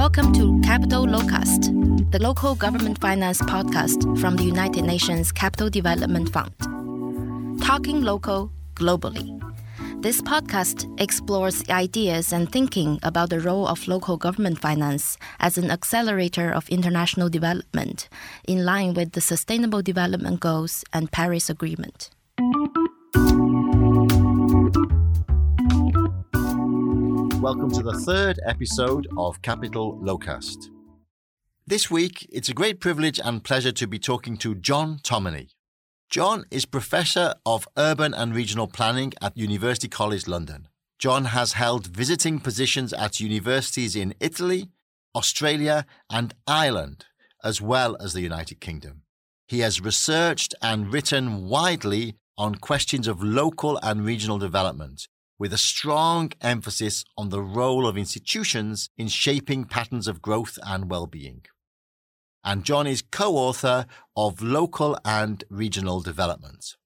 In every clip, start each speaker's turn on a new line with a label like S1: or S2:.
S1: Welcome to Capital Locust, the local government finance podcast from the United Nations Capital Development Fund. Talking local globally. This podcast explores ideas and thinking about the role of local government finance as an accelerator of international development in line with the Sustainable Development Goals and Paris Agreement.
S2: Welcome to the third episode of Capital Locust. This week, it's a great privilege and pleasure to be talking to John Tomaney. John is Professor of Urban and Regional Planning at University College London. John has held visiting positions at universities in Italy, Australia, and Ireland, as well as the United Kingdom. He has researched and written widely on questions of local and regional development, with a strong emphasis on the role of institutions in shaping patterns of growth and well-being. And John is co-author of Local and Regional Development.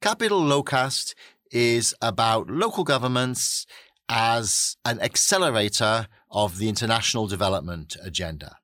S2: Capital Locust is about local governments as an accelerator of the international development agenda.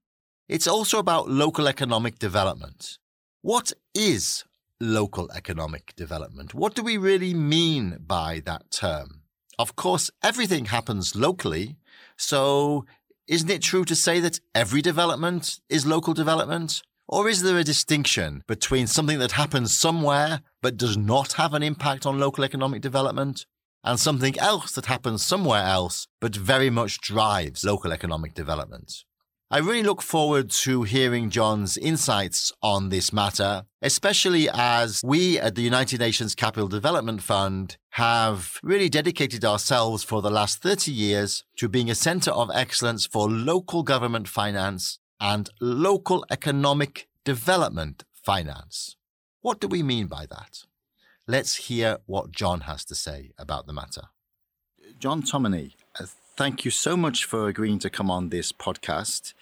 S2: It's also about local economic development. What is local economic development. What do we really mean by that term? Of course, everything happens locally. So isn't it true to say that every development is local development? Or is there a distinction between something that happens somewhere but does not have an impact on local economic development and something else that happens somewhere else but very much drives local economic development? I really look forward to hearing John's insights on this matter, especially as we at the United Nations Capital Development Fund have really dedicated ourselves for the last 30 years to being a center of excellence for local government finance and local economic development finance. What do we mean by that? Let's hear what John has to say about the matter. John Tomaney, thank you so much for agreeing to come on this podcast.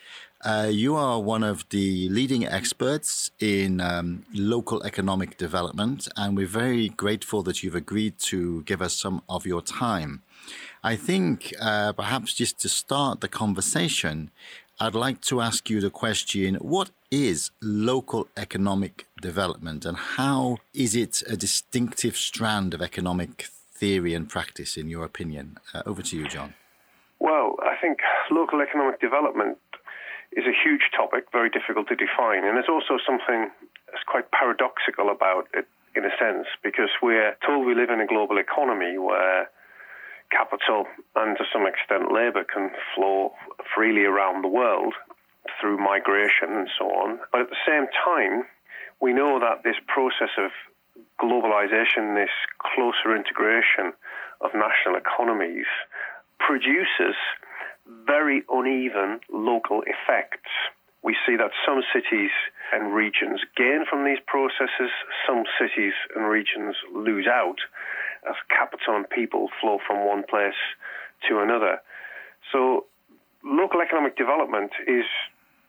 S2: Uh, you are one of the leading experts in um, local economic development, and we're very grateful that you've agreed to give us some of your time. I think uh, perhaps just to start the conversation, I'd like to ask you the question what is local economic development, and how is it a distinctive strand of economic theory and practice, in your opinion? Uh, over to you, John.
S3: Think local economic development is a huge topic, very difficult to define. And there's also something that's quite paradoxical about it, in a sense, because we're told we live in a global economy where capital and to some extent labor can flow freely around the world through migration and so on. But at the same time, we know that this process of globalization, this closer integration of national economies, produces very uneven local effects. We see that some cities and regions gain from these processes, some cities and regions lose out as capital and people flow from one place to another. So, local economic development is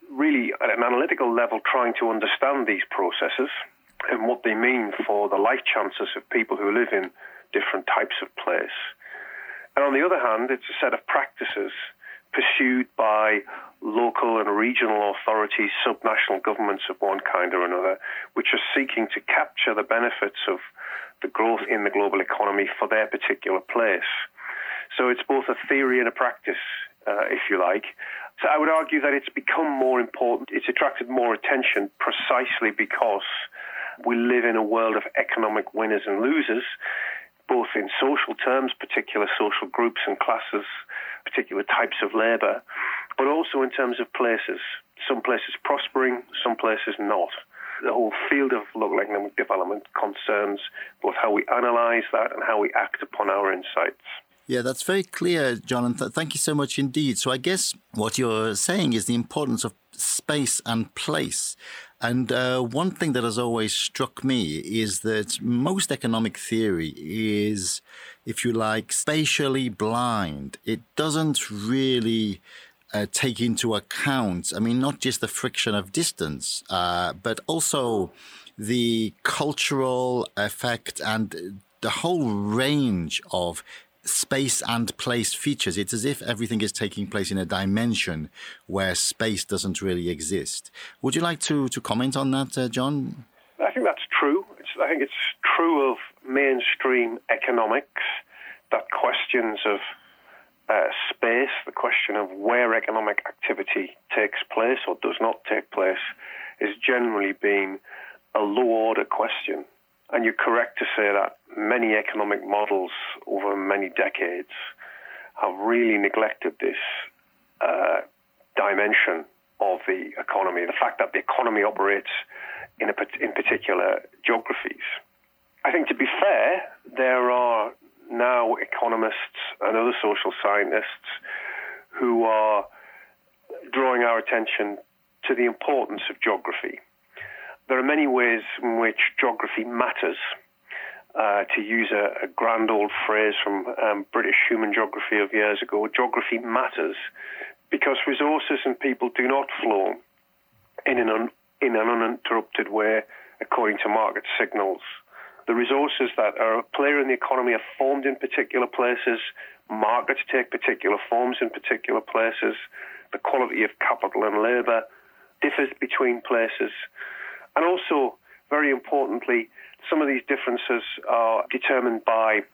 S3: really at an analytical level trying to understand these processes and what they mean for the life chances of people who live in different types of place. And on the other hand, it's a set of practices pursued by local and regional authorities, subnational governments of one kind or another, which are seeking to capture the benefits of the growth in the global economy for their particular place. So it's both a theory and a practice, uh, if you like. So I would argue that it's become more important, it's attracted more attention precisely because we live in a world of economic winners and losers both in social terms, particular social groups and classes, particular types of labour, but also in terms of places. Some places prospering, some places not. The whole field of local economic development concerns both how we analyse that and how we act upon our insights.
S2: Yeah, that's very clear, John, and th- thank you so much indeed. So, I guess what you're saying is the importance of space and place. And uh, one thing that has always struck me is that most economic theory is, if you like, spatially blind. It doesn't really uh, take into account, I mean, not just the friction of distance, uh, but also the cultural effect and the whole range of space and place features. It's as if everything is taking place in a dimension where space doesn't really exist. Would you like to, to comment on that, uh, John?
S3: I think that's true. It's, I think it's true of mainstream economics that questions of uh, space, the question of where economic activity takes place or does not take place, is generally being a low order question. And you're correct to say that many economic models over many decades have really neglected this uh, dimension of the economy, the fact that the economy operates in, a, in particular geographies. I think to be fair, there are now economists and other social scientists who are drawing our attention to the importance of geography. There are many ways in which geography matters. Uh, to use a, a, grand old phrase from um, British human geography of years ago, geography matters because resources and people do not flow in an, un, in an uninterrupted way according to market signals. The resources that are a player in the economy are formed in particular places. Markets take particular forms in particular places. The quality of capital and labour differs between places. And also, very importantly, some of these differences are determined by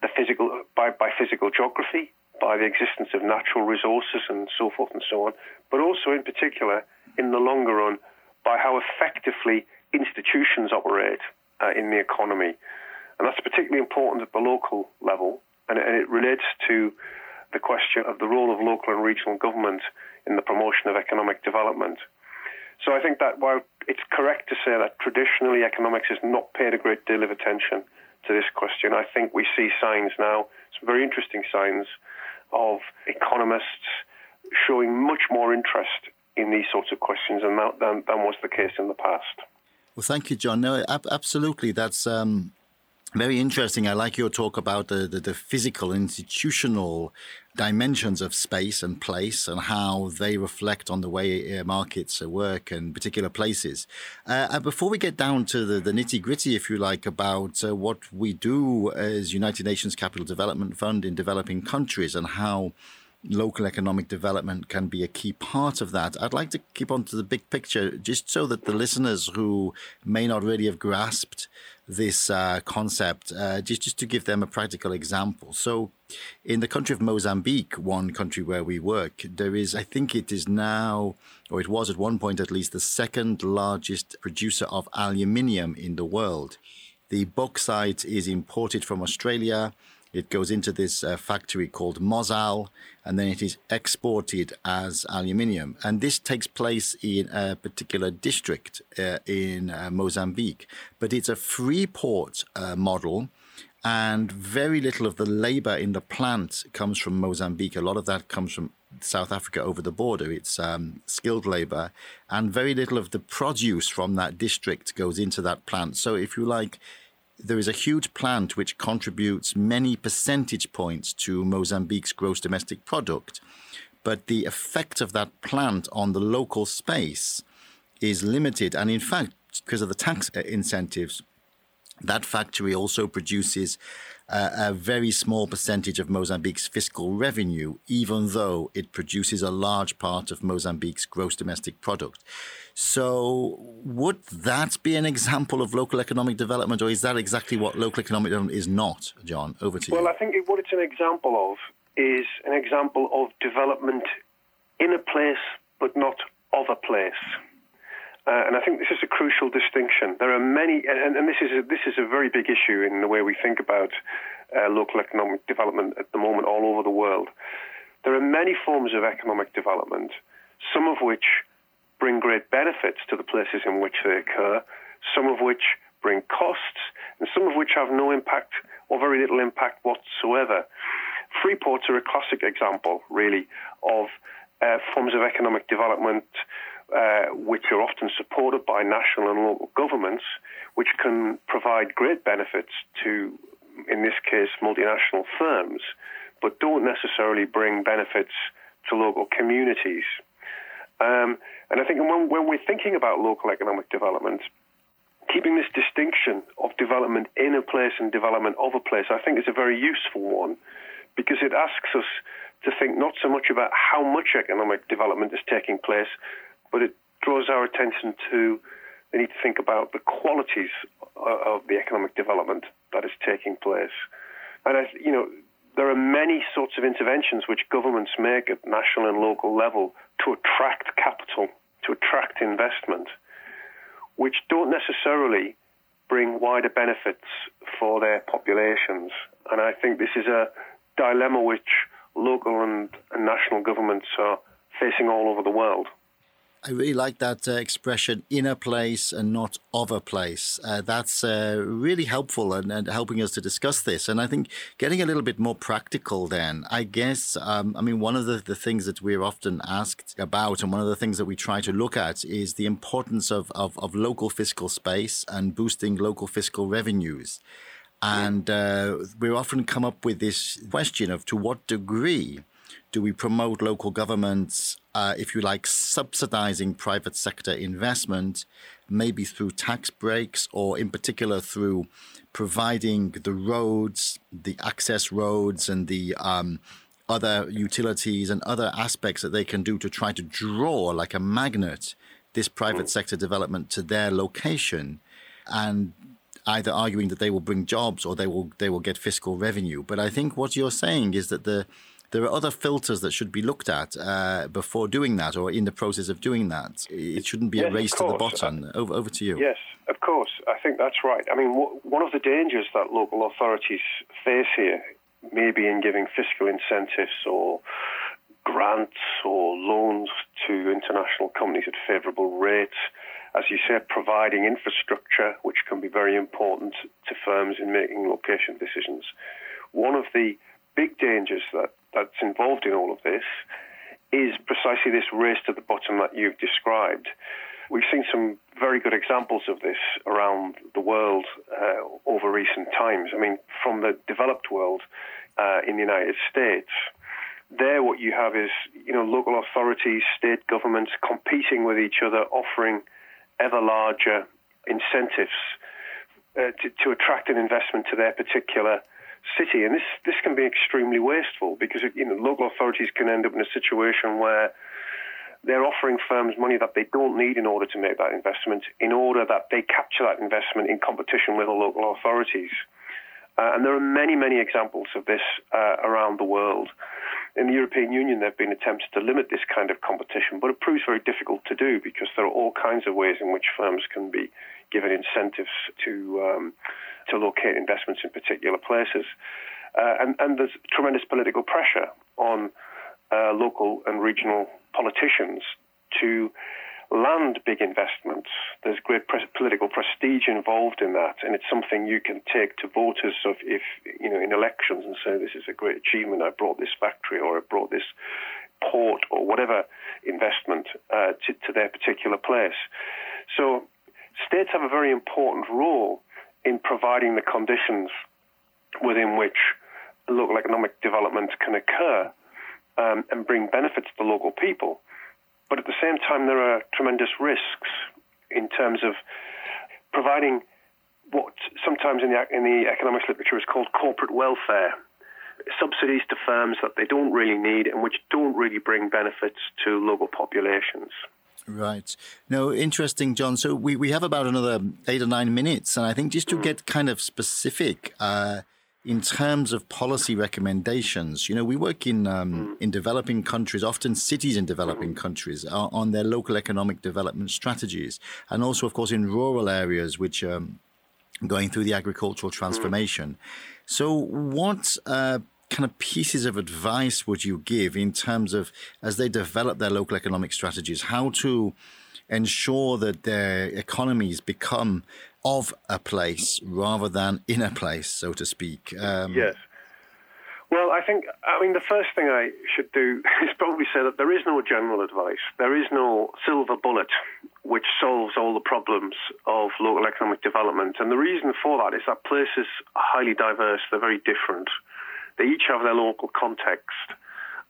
S3: the physical by, by physical geography, by the existence of natural resources and so forth and so on, but also in particular in the longer run by how effectively institutions operate uh, in the economy. And that's particularly important at the local level, and and it relates to the question of the role of local and regional government in the promotion of economic development. So I think that while it's correct to say that traditionally economics has not paid a great deal of attention to this question, I think we see signs now, some very interesting signs, of economists showing much more interest in these sorts of questions than, than, than was the case in the past.
S2: Well, thank you, John. No, ab- absolutely. That's um, very interesting. I like your talk about the, the, the, physical, institutional dimensions of space and place and how they reflect on the way uh, markets work and particular places. Uh, before we get down to the, the nitty gritty, if you like, about uh, what we do as United Nations Capital Development Fund in developing countries and how local economic development can be a key part of that. I'd like to keep on to the big picture, just so that the listeners who may not really have grasped this uh, concept, uh, just, just to give them a practical example. So, in the country of Mozambique, one country where we work, there is, I think it is now, or it was at one point at least, the second largest producer of aluminium in the world. The bauxite is imported from Australia it goes into this uh, factory called Mozal, and then it is exported as aluminium. And this takes place in a particular district uh, in uh, Mozambique. But it's a free port uh, model, and very little of the labor in the plant comes from Mozambique. A lot of that comes from South Africa over the border. It's um, skilled labor, and very little of the produce from that district goes into that plant. So, if you like, there is a huge plant which contributes many percentage points to Mozambique's gross domestic product. But the effect of that plant on the local space is limited. And in fact, because of the tax uh, incentives, that factory also produces a very small percentage of Mozambique's fiscal revenue, even though it produces a large part of Mozambique's gross domestic product. So, would that be an example of local economic development, or is that exactly what local economic development is not? John, over to you.
S3: Well, I think what it's an example of is an example of development in a place, but not of a place. Uh, and I think this is a crucial distinction. There are many, and, and this is a, this is a very big issue in the way we think about uh, local economic development at the moment all over the world. There are many forms of economic development, some of which bring great benefits to the places in which they occur, some of which bring costs, and some of which have no impact or very little impact whatsoever. Freeports are a classic example, really, of uh, forms of economic development uh, which are often supported by national and local governments, which can provide great benefits to, in this case, multinational firms, but don't necessarily bring benefits to local communities. Um, and I think when, when we're thinking about local economic development, keeping this distinction of development in a place and development of a place, I think is a very useful one because it asks us to think not so much about how much economic development is taking place, but it draws our attention to the need to think about the qualities uh, of the economic development that is taking place. And I, you know, there are many sorts of interventions which governments make at national and local level to attract capital, to attract investment, which don't necessarily bring wider benefits for their populations. And I think this is a dilemma which local and, and national governments are facing all over the world.
S2: I really like that uh, expression, in a place and not of a place. Uh, that's uh, really helpful and, and, helping us to discuss this. And I think getting a little bit more practical then, I guess, um, I mean, one of the, the things that we're often asked about and one of the things that we try to look at is the importance of, of, of local fiscal space and boosting local fiscal revenues. And uh, we often come up with this question of to what degree do we promote local governments, uh, if you like, subsidizing private sector investment, maybe through tax breaks or in particular through providing the roads, the access roads, and the um, other utilities and other aspects that they can do to try to draw like a magnet this private sector development to their location and either arguing that they will bring jobs or they will they will get fiscal revenue. But i think what you're saying is that the there are other filters that should be looked at uh, before doing that or in the process of doing that. It shouldn't be
S3: yes,
S2: a race to the bottom. Over, over to you.
S3: Yes, of course. I think that's right. I mean, w- one of the dangers that local authorities face here may be in giving fiscal incentives or grants or loans to international companies at favourable rates. As you said, providing infrastructure, which can be very important to firms in making location decisions. One of the big dangers that that's involved in all of this is precisely this race to the bottom that you've described. We've seen some very good examples of this around the world uh, over recent times. I mean, from the developed world uh, in the United States, there what you have is you know local authorities, state governments competing with each other, offering ever larger incentives uh, to, to attract an investment to their particular city. And this, this can be extremely wasteful because you know, local authorities can end up in a situation where they're offering firms money that they don't need in order to make that investment, in order that they capture that investment in competition with the local authorities. Uh, and there are many, many examples of this uh, around the world. In the European Union, there have been attempts to limit this kind of competition, but it proves very difficult to do because there are all kinds of ways in which firms can be given incentives to um, to locate investments in particular places. Uh, and, and, there's tremendous political pressure on uh, local and regional politicians to land big investments. There's great political prestige involved in that, and it's something you can take to voters of if you know in elections and say this is a great achievement. I brought this factory or I brought this port or whatever investment uh, to, to their particular place. So states have a very important role in providing the conditions within which local economic development can occur um, and bring benefits to the local people. But at the same time, there are tremendous risks in terms of providing what sometimes in the, in the economics literature is called corporate welfare subsidies to firms that they don't really need and which don't really bring benefits to local populations.
S2: Right. No, interesting, John. So we, we have about another eight or nine minutes. And I think just to get kind of specific, uh, in terms of policy recommendations, you know, we work in um, in developing countries, often cities in developing countries, on their local economic development strategies, and also, of course, in rural areas, which are um, going through the agricultural transformation. So, what uh, kind of pieces of advice would you give in terms of as they develop their local economic strategies, how to ensure that their economies become of a place rather than in a place, so to speak?
S3: Um, yes. Well, I think, I mean, the first thing I should do is probably say that there is no general advice. There is no silver bullet which solves all the problems of local economic development. And the reason for that is that places are highly diverse, they're very different. They each have their local context.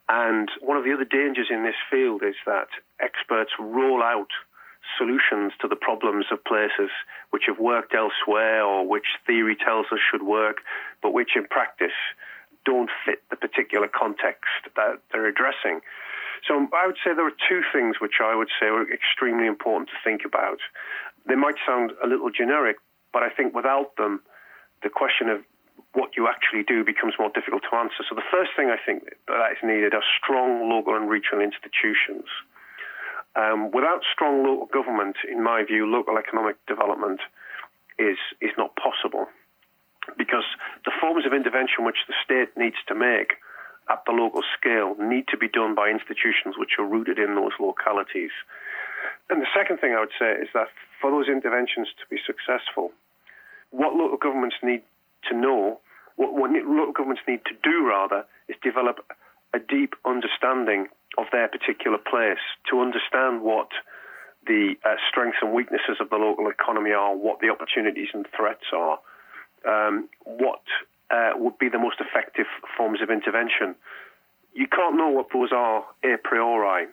S3: And one of the other dangers in this field is that experts roll out solutions to the problems of places which have worked elsewhere or which theory tells us should work, but which in practice don't fit the particular context that they're addressing. So I would say there are two things which I would say are extremely important to think about. They might sound a little generic, but I think without them, the question of what you actually do becomes more difficult to answer. So the first thing I think that is needed are strong local and regional institutions. Um, without strong local government, in my view, local economic development is is not possible because the forms of intervention which the state needs to make at the local scale need to be done by institutions which are rooted in those localities. And the second thing I would say is that for those interventions to be successful, what local governments need to know, what, what local governments need to do rather, is develop a deep understanding of their particular place, to understand what the uh, strengths and weaknesses of the local economy are, what the opportunities and threats are, um, what uh, would be the most effective forms of intervention. You can't know what those are a priori.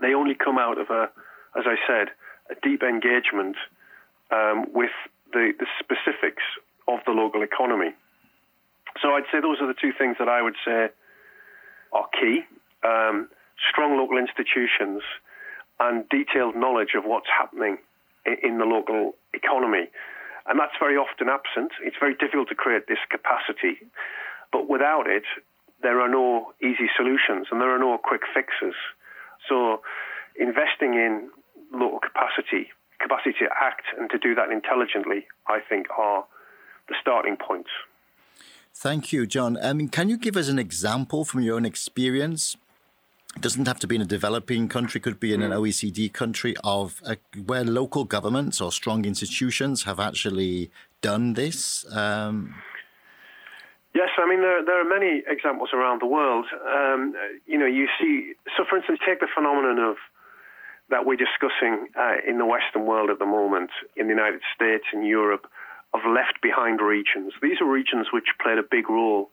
S3: They only come out of a, as I said, a deep engagement um, with the, the specifics of the local economy. So I'd say those are the two things that I would say are key. Um, strong local institutions and detailed knowledge of what's happening in the local economy. And that's very often absent. It's very difficult to create this capacity. But without it, there are no easy solutions and there are no quick fixes. So investing in local capacity, capacity to act and to do that intelligently, I think are the starting points.
S2: Thank you, John. I mean, can you give us an example from your own experience it doesn't have to be in a developing country, could be in an OECD country of uh, where local governments or strong institutions have actually done this. Um,
S3: Yes, I mean there, there are many examples around the world. Um, you know, you see. So, for instance, take the phenomenon of that we're discussing uh, in the Western world at the moment, in the United States, in Europe, of left behind regions. These are regions which played a big role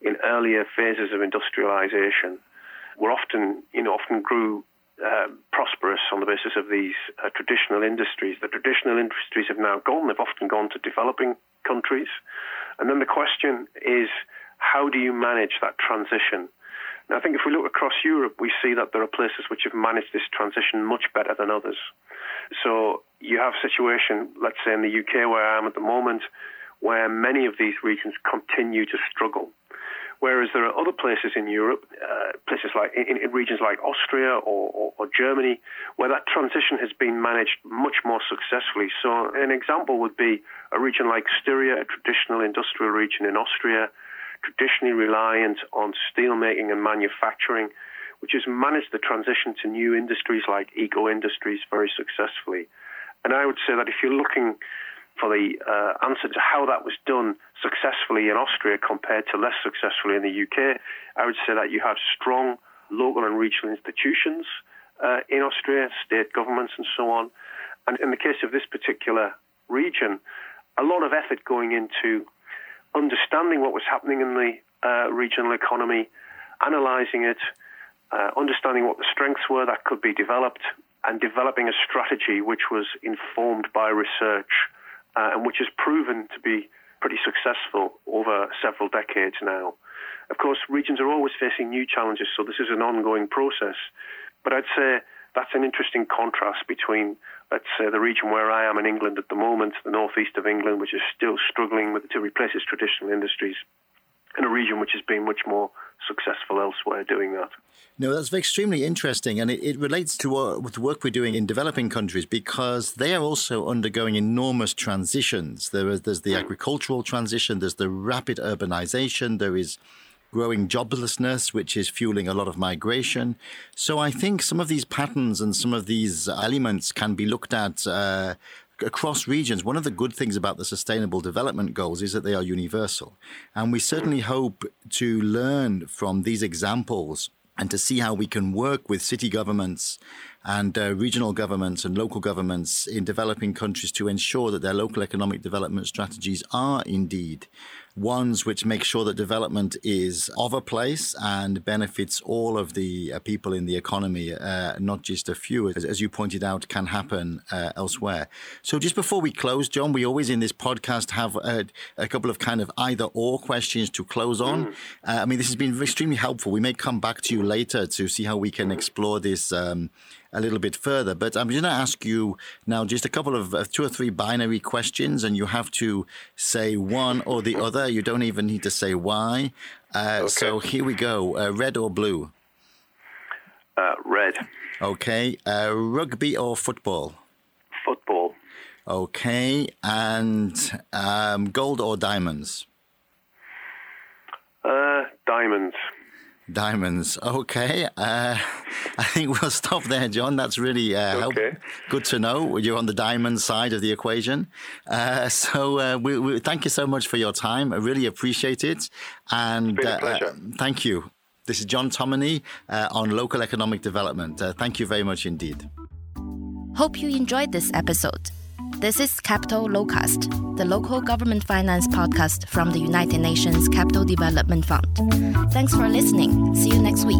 S3: in earlier phases of industrialization were often, you know, often grew uh, prosperous on the basis of these uh, traditional industries. The traditional industries have now gone. They've often gone to developing countries. And then the question is, how do you manage that transition? Now, I think if we look across Europe, we see that there are places which have managed this transition much better than others. So you have a situation, let's say in the UK where I am at the moment, where many of these regions continue to struggle. Whereas there are other places in Europe, uh, places like in, in, regions like Austria or, or, or, Germany, where that transition has been managed much more successfully. So, an example would be a region like Styria, a traditional industrial region in Austria, traditionally reliant on steelmaking and manufacturing, which has managed the transition to new industries like eco industries very successfully. And I would say that if you're looking for the uh, answer to how that was done successfully in Austria compared to less successfully in the UK, I would say that you have strong local and regional institutions uh, in Austria, state governments, and so on. And in the case of this particular region, a lot of effort going into understanding what was happening in the uh, regional economy, analysing it, uh, understanding what the strengths were that could be developed, and developing a strategy which was informed by research uh, and which has proven to be pretty successful over several decades now. Of course, regions are always facing new challenges, so this is an ongoing process. But I'd say that's an interesting contrast between, let's say, the region where I am in England at the moment, the northeast of England, which is still struggling with, to replace its traditional industries, and a region which has been much more successful elsewhere doing that.
S2: No, that's extremely interesting, and it, it relates to what, the work we're doing in developing countries because they are also undergoing enormous transitions. There is there's the agricultural transition, there's the rapid urbanization, there is growing joblessness, which is fueling a lot of migration. So I think some of these patterns and some of these elements can be looked at uh, across regions, one of the good things about the Sustainable Development Goals is that they are universal. And we certainly hope to learn from these examples and to see how we can work with city governments and uh, regional governments and local governments in developing countries to ensure that their local economic development strategies are indeed ones which make sure that development is of a place and benefits all of the uh, people in the economy, uh, not just a few, as, as, you pointed out, can happen uh, elsewhere. So, just before we close, John, we always in this podcast have a, a couple of kind of either or questions to close on. Mm. Uh, I mean, this has been extremely helpful. We may come back to you later to see how we can explore this. Um, a little bit further. But I'm going to ask you now just a couple of uh, two or three binary questions, and you have to say one or the other. You don't even need to say why. Uh, okay. So here we go uh, red or blue?
S3: Uh, red.
S2: Okay. Uh, rugby or football?
S3: Football.
S2: Okay. And um, gold or diamonds?
S3: Uh, diamonds.
S2: Diamonds. Okay. Uh, I think we'll stop there, John. That's really uh, okay. help, good to know. You're on the diamond side of the equation. Uh, so uh, we, we, thank you so much for your time. I really appreciate it. And
S3: uh,
S2: thank you. This is John Tomaney uh, on local economic development. thank you very much indeed.
S1: Hope you enjoyed this episode. This is Capital Locast, the local government finance podcast from the United Nations Capital Development Fund. Thanks for listening. See you next week.